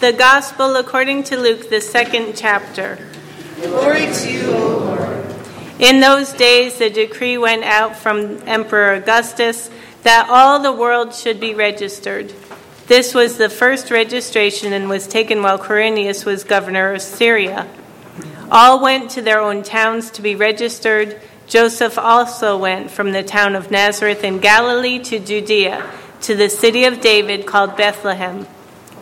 The Gospel according to Luke, the second chapter. Glory to you, O Lord. In those days, a decree went out from Emperor Augustus that all the world should be registered. This was the first registration and was taken while Quirinius was governor of Syria. All went to their own towns to be registered. Joseph also went from the town of Nazareth in Galilee to Judea, to the city of David called Bethlehem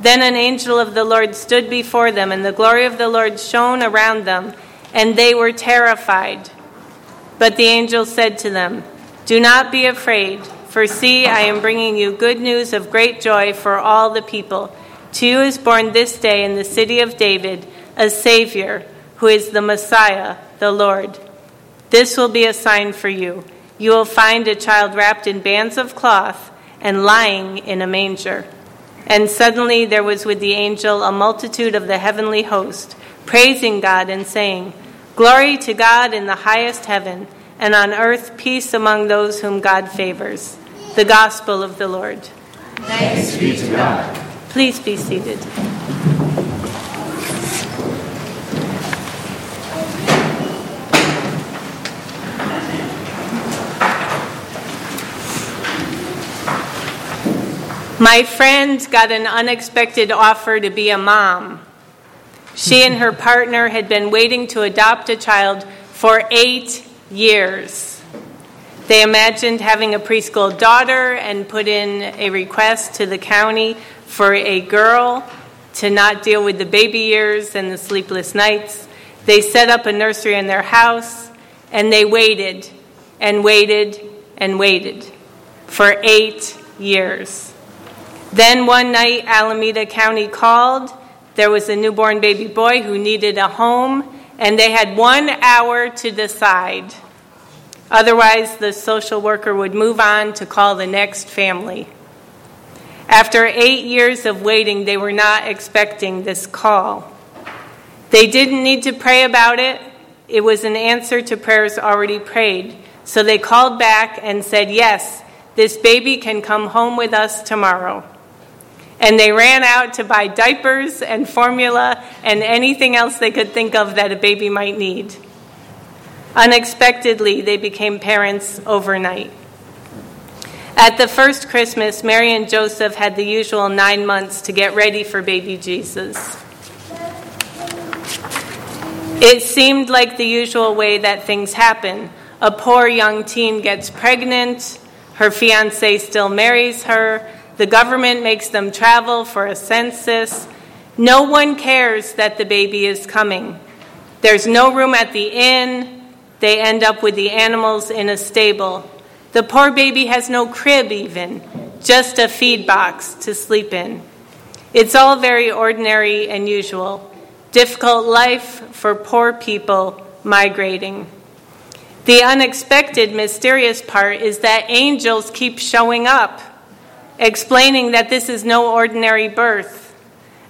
Then an angel of the Lord stood before them, and the glory of the Lord shone around them, and they were terrified. But the angel said to them, Do not be afraid, for see, I am bringing you good news of great joy for all the people. To you is born this day in the city of David a Savior, who is the Messiah, the Lord. This will be a sign for you. You will find a child wrapped in bands of cloth and lying in a manger. And suddenly there was with the angel a multitude of the heavenly host, praising God and saying, Glory to God in the highest heaven, and on earth peace among those whom God favors. The gospel of the Lord. Thanks be to God. Please be seated. My friend got an unexpected offer to be a mom. She and her partner had been waiting to adopt a child for eight years. They imagined having a preschool daughter and put in a request to the county for a girl to not deal with the baby years and the sleepless nights. They set up a nursery in their house and they waited and waited and waited for eight years. Then one night, Alameda County called. There was a newborn baby boy who needed a home, and they had one hour to decide. Otherwise, the social worker would move on to call the next family. After eight years of waiting, they were not expecting this call. They didn't need to pray about it, it was an answer to prayers already prayed. So they called back and said, Yes, this baby can come home with us tomorrow and they ran out to buy diapers and formula and anything else they could think of that a baby might need. Unexpectedly, they became parents overnight. At the first Christmas, Mary and Joseph had the usual nine months to get ready for baby Jesus. It seemed like the usual way that things happen. A poor young teen gets pregnant, her fiance still marries her, the government makes them travel for a census. No one cares that the baby is coming. There's no room at the inn. They end up with the animals in a stable. The poor baby has no crib, even, just a feed box to sleep in. It's all very ordinary and usual. Difficult life for poor people migrating. The unexpected, mysterious part is that angels keep showing up explaining that this is no ordinary birth.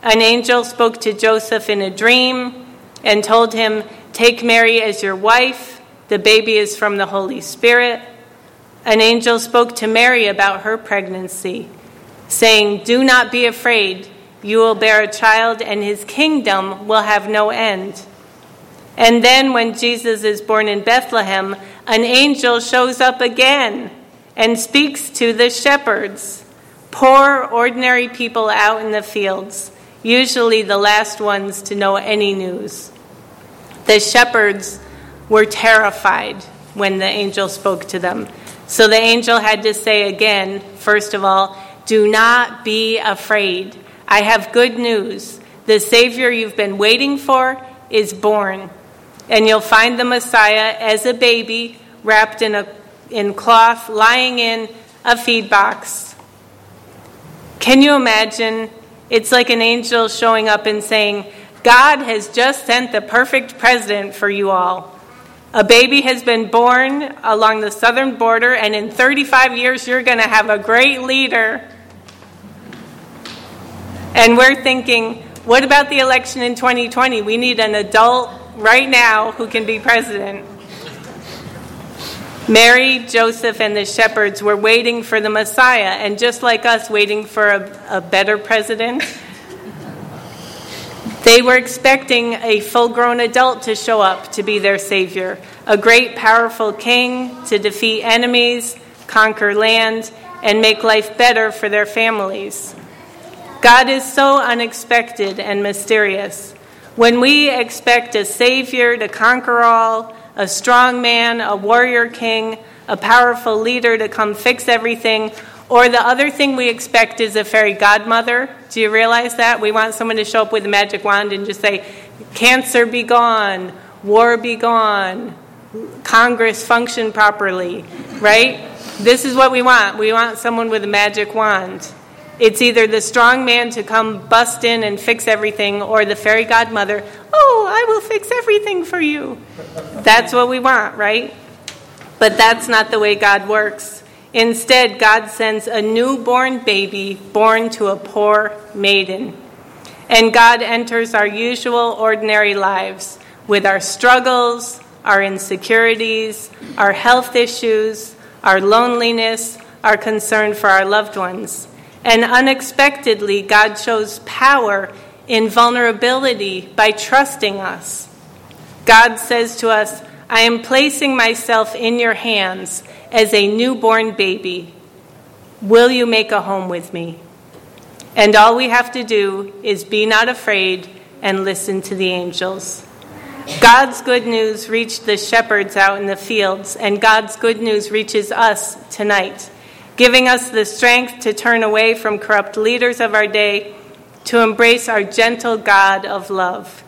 An angel spoke to Joseph in a dream and told him, Take Mary as your wife. The baby is from the Holy Spirit. An angel spoke to Mary about her pregnancy, saying, Do not be afraid. You will bear a child, and his kingdom will have no end. And then, when Jesus is born in Bethlehem, an angel shows up again and speaks to the shepherds. Poor, ordinary people out in the fields, usually the last ones to know any news. The shepherds were terrified when the angel spoke to them. So the angel had to say again, first of all, do not be afraid. I have good news. The Savior you've been waiting for is born. And you'll find the Messiah as a baby wrapped in, a, in cloth, lying in a feed box can you imagine It's like an angel showing up and saying, God has just sent the perfect president for you all. A baby has been born along the southern border, and in 35 years, you're going to have a great leader. And we're thinking, what about the election in 2020? We need an adult right now who can be president. Mary, Joseph, and the shepherds were waiting for the Messiah, and just like us, waiting for a, a better president, they were expecting a full grown adult to show up to be their Savior, a great, powerful king to defeat enemies, conquer land, and make life better for their families. God is so unexpected and mysterious. When we expect a Savior to conquer all, a strong man, a warrior king, a powerful leader to come fix everything. Or the other thing we expect is a fairy godmother. Do you realize that? We want someone to show up with a magic wand and just say, Cancer be gone, war be gone, Congress function properly, right? This is what we want. We want someone with a magic wand. It's either the strong man to come bust in and fix everything, or the fairy godmother, oh, I will fix everything for you. That's what we want, right? But that's not the way God works. Instead, God sends a newborn baby born to a poor maiden. And God enters our usual, ordinary lives with our struggles, our insecurities, our health issues, our loneliness, our concern for our loved ones. And unexpectedly, God shows power in vulnerability by trusting us. God says to us, I am placing myself in your hands as a newborn baby. Will you make a home with me? And all we have to do is be not afraid and listen to the angels. God's good news reached the shepherds out in the fields, and God's good news reaches us tonight giving us the strength to turn away from corrupt leaders of our day to embrace our gentle God of love.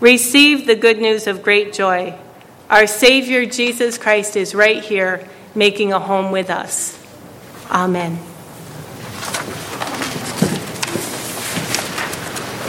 Receive the good news of great joy. Our Savior Jesus Christ is right here making a home with us. Amen.